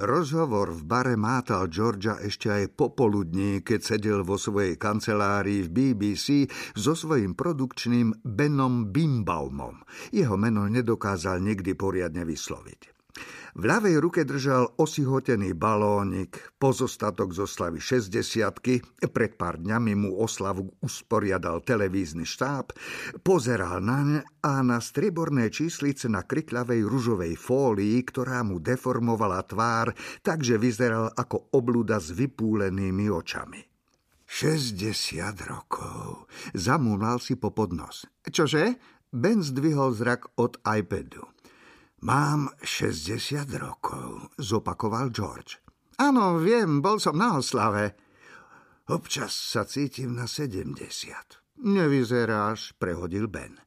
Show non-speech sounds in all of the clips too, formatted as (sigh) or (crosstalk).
Rozhovor v bare mátal Georgia ešte aj popoludní, keď sedel vo svojej kancelárii v BBC so svojím produkčným Benom Bimbaumom. Jeho meno nedokázal nikdy poriadne vysloviť. V ľavej ruke držal osihotený balónik, pozostatok zo slavy 60 Pred pár dňami mu oslavu usporiadal televízny štáb, pozeral naň a na strieborné číslice na krikľavej ružovej fólii, ktorá mu deformovala tvár, takže vyzeral ako obluda s vypúlenými očami. 60 rokov. Zamúnal si po podnos. Čože? Ben zdvihol zrak od iPadu. Mám 60 rokov, zopakoval George. Áno, viem, bol som na oslave. Občas sa cítim na 70. Nevyzeráš, prehodil Ben.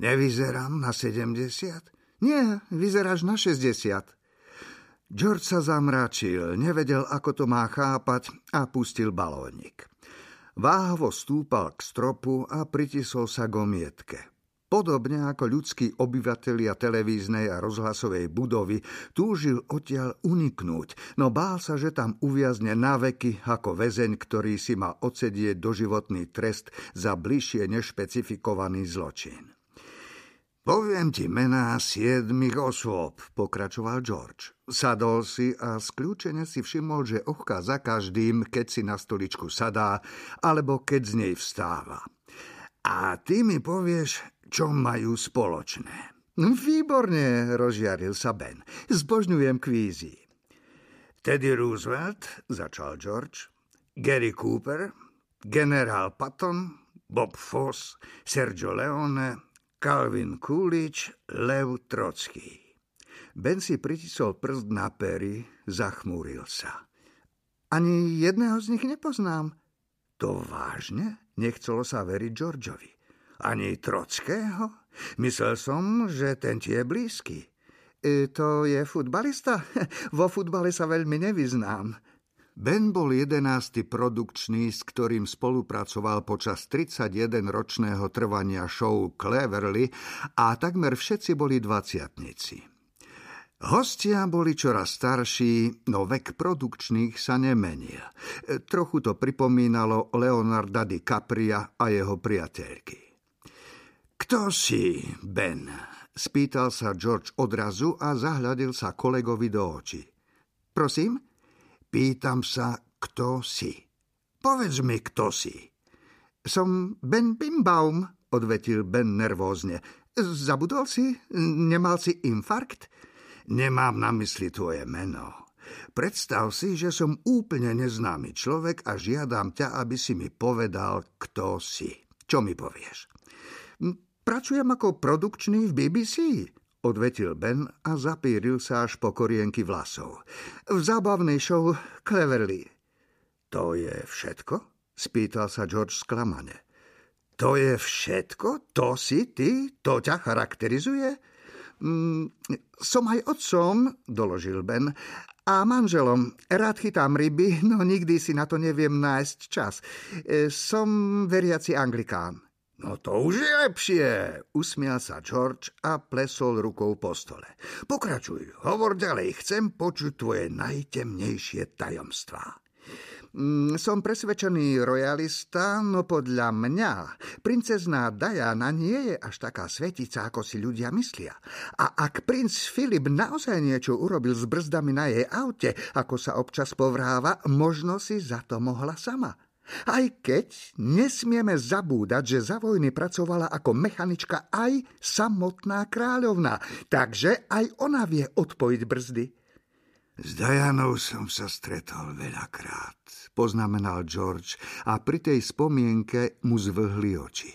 Nevyzerám na 70? Nie, vyzeráš na 60. George sa zamračil, nevedel, ako to má chápať a pustil balónik. Váhavo stúpal k stropu a pritisol sa k omietke. Podobne ako ľudskí obyvatelia televíznej a rozhlasovej budovy túžil odtiaľ uniknúť, no bál sa, že tam uviazne na veky ako väzeň, ktorý si má odsedieť doživotný trest za bližšie nešpecifikovaný zločin. Poviem ti mená siedmých osôb, pokračoval George. Sadol si a skľúčene si všimol, že ochká za každým, keď si na stoličku sadá, alebo keď z nej vstáva. A ty mi povieš, čo majú spoločné. Výborne, rozžiaril sa Ben. Zbožňujem kvízy. Teddy Roosevelt, začal George, Gary Cooper, generál Patton, Bob Foss, Sergio Leone, Calvin Coolidge, Lev Trocký. Ben si pritisol prst na pery, zachmúril sa. Ani jedného z nich nepoznám. To vážne? Nechcelo sa veriť Georgeovi. Ani Trockého? Myslel som, že ten ti je blízky. E, to je futbalista? (laughs) Vo futbale sa veľmi nevyznám. Ben bol jedenásty produkčný, s ktorým spolupracoval počas 31-ročného trvania show Cleverly a takmer všetci boli dvaciatnici. Hostia boli čoraz starší, no vek produkčných sa nemenil. E, trochu to pripomínalo Leonarda DiCapria a jeho priateľky. Kto si, Ben? Spýtal sa George odrazu a zahľadil sa kolegovi do očí. Prosím? Pýtam sa, kto si. Povedz mi, kto si. Som Ben Bimbaum, odvetil Ben nervózne. Zabudol si? Nemal si infarkt? Nemám na mysli tvoje meno. Predstav si, že som úplne neznámy človek a žiadam ťa, aby si mi povedal, kto si. Čo mi povieš? Pracujem ako produkčný v BBC, odvetil Ben a zapíril sa až po korienky vlasov. V zábavnej show Cleverly. To je všetko? spýtal sa George sklamane. To je všetko? To si ty? To ťa charakterizuje? Mm, som aj otcom, doložil Ben, a manželom. Rád chytám ryby, no nikdy si na to neviem nájsť čas. E, som veriaci anglikán. No to už je lepšie, usmial sa George a plesol rukou po stole. Pokračuj, hovor ďalej, chcem počuť tvoje najtemnejšie tajomstvá. Mm, som presvedčený royalista, no podľa mňa princezná Diana nie je až taká svetica, ako si ľudia myslia. A ak princ Filip naozaj niečo urobil s brzdami na jej aute, ako sa občas povráva, možno si za to mohla sama. Aj keď nesmieme zabúdať, že za vojny pracovala ako mechanička aj samotná kráľovna, takže aj ona vie odpojiť brzdy. S Dajanou som sa stretol veľakrát, poznamenal George a pri tej spomienke mu zvhli oči.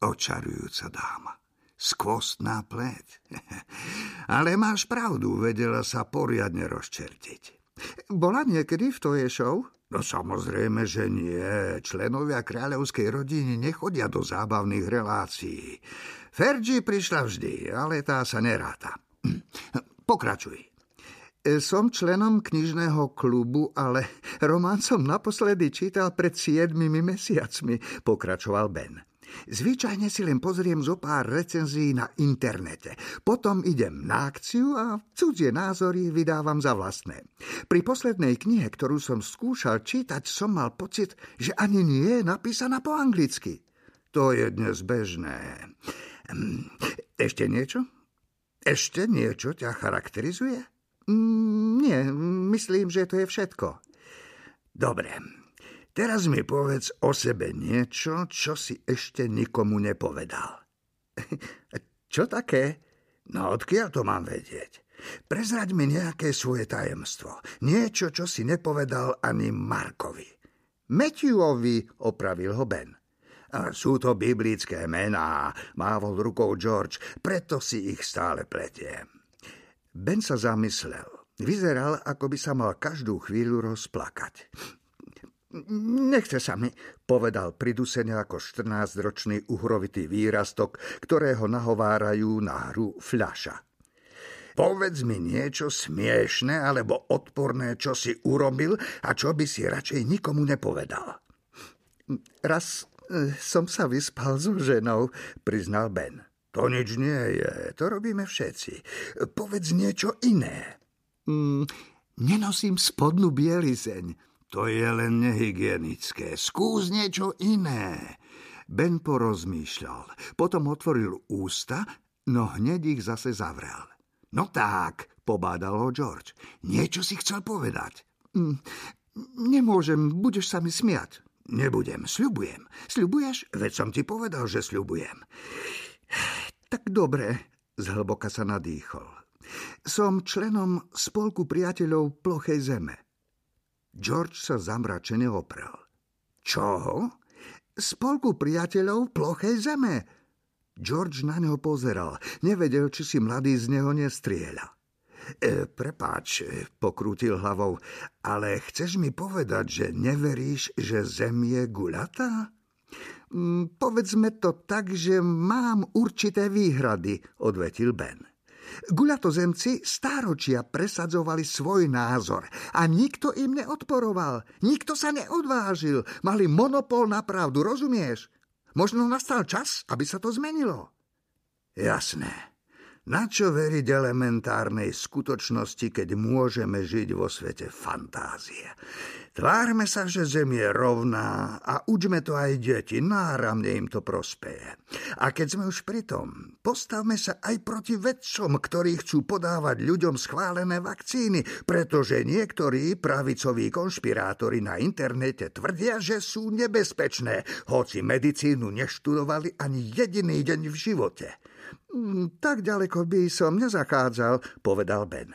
Očarujúca dáma. Skvostná pleť. (laughs) Ale máš pravdu, vedela sa poriadne rozčertiť. Bola niekedy v tvojej show? No samozrejme, že nie. Členovia kráľovskej rodiny nechodia do zábavných relácií. Fergie prišla vždy, ale tá sa neráta. (clears throat) Pokračuj. Som členom knižného klubu, ale (laughs) román som naposledy čítal pred siedmimi mesiacmi, pokračoval Ben. Zvyčajne si len pozriem zo pár recenzií na internete. Potom idem na akciu a cudzie názory vydávam za vlastné. Pri poslednej knihe, ktorú som skúšal čítať, som mal pocit, že ani nie je napísaná po anglicky. To je dnes bežné. Hm, ešte niečo? Ešte niečo ťa charakterizuje? Mm, nie, myslím, že to je všetko. Dobre, Teraz mi povedz o sebe niečo, čo si ešte nikomu nepovedal. (laughs) čo také? No odkiaľ to mám vedieť? Prezraď mi nejaké svoje tajemstvo. Niečo, čo si nepovedal ani Markovi. Matthewovi, opravil ho Ben. A sú to biblické mená, mávol rukou George, preto si ich stále pletiem. Ben sa zamyslel. Vyzeral, ako by sa mal každú chvíľu rozplakať. Nechce sa mi, povedal pridusene ako 14-ročný uhrovitý výrastok, ktorého nahovárajú na hru fľaša. Povedz mi niečo smiešné alebo odporné, čo si urobil a čo by si radšej nikomu nepovedal. Raz e, som sa vyspal so ženou, priznal Ben. To nič nie je, to robíme všetci. Povedz niečo iné. Mm, nenosím spodnú bielizeň, to je len nehygienické. Skús niečo iné. Ben porozmýšľal. Potom otvoril ústa, no hneď ich zase zavrel. No tak, pobádal ho George. Niečo si chcel povedať. Mm, nemôžem, budeš sa mi smiať. Nebudem, sľubujem. Sľubuješ? Veď som ti povedal, že sľubujem. Tak dobre, zhlboka sa nadýchol. Som členom spolku priateľov plochej zeme. George sa zamračene oprel. Čoho? Spolku priateľov plochej zeme. George na neho pozeral. Nevedel, či si mladý z neho nestrieľa. E, prepáč, pokrútil hlavou, ale chceš mi povedať, že neveríš, že zem je guľatá? Mm, povedzme to tak, že mám určité výhrady, odvetil Ben. Guľatozemci stáročia presadzovali svoj názor a nikto im neodporoval. Nikto sa neodvážil. Mali monopol na pravdu, rozumieš? Možno nastal čas, aby sa to zmenilo. Jasné. Na čo veriť elementárnej skutočnosti, keď môžeme žiť vo svete fantázie? Tvárme sa, že Zem je rovná a učme to aj deti, náramne im to prospeje. A keď sme už pri tom, postavme sa aj proti vedcom, ktorí chcú podávať ľuďom schválené vakcíny, pretože niektorí pravicoví konšpirátori na internete tvrdia, že sú nebezpečné, hoci medicínu neštudovali ani jediný deň v živote. Mm, tak ďaleko by som nezachádzal, povedal Ben.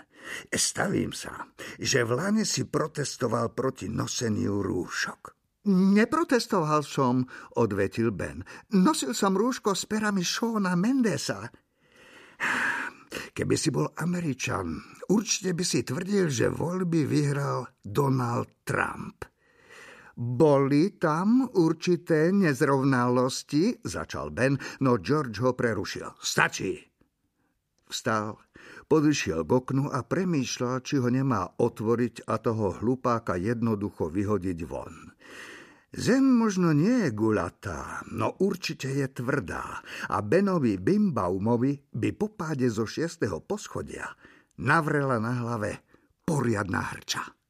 Stavím sa, že v Lane si protestoval proti noseniu rúšok. Neprotestoval som, odvetil Ben. Nosil som rúško s perami Shona Mendesa. Keby si bol Američan, určite by si tvrdil, že voľby vyhral Donald Trump. Boli tam určité nezrovnalosti, začal Ben, no George ho prerušil. Stačí. Vstal, podišiel k oknu a premýšľal, či ho nemá otvoriť a toho hlupáka jednoducho vyhodiť von. Zem možno nie je gulatá, no určite je tvrdá a Benovi Bimbaumovi by po páde zo šiestého poschodia navrela na hlave poriadna hrča.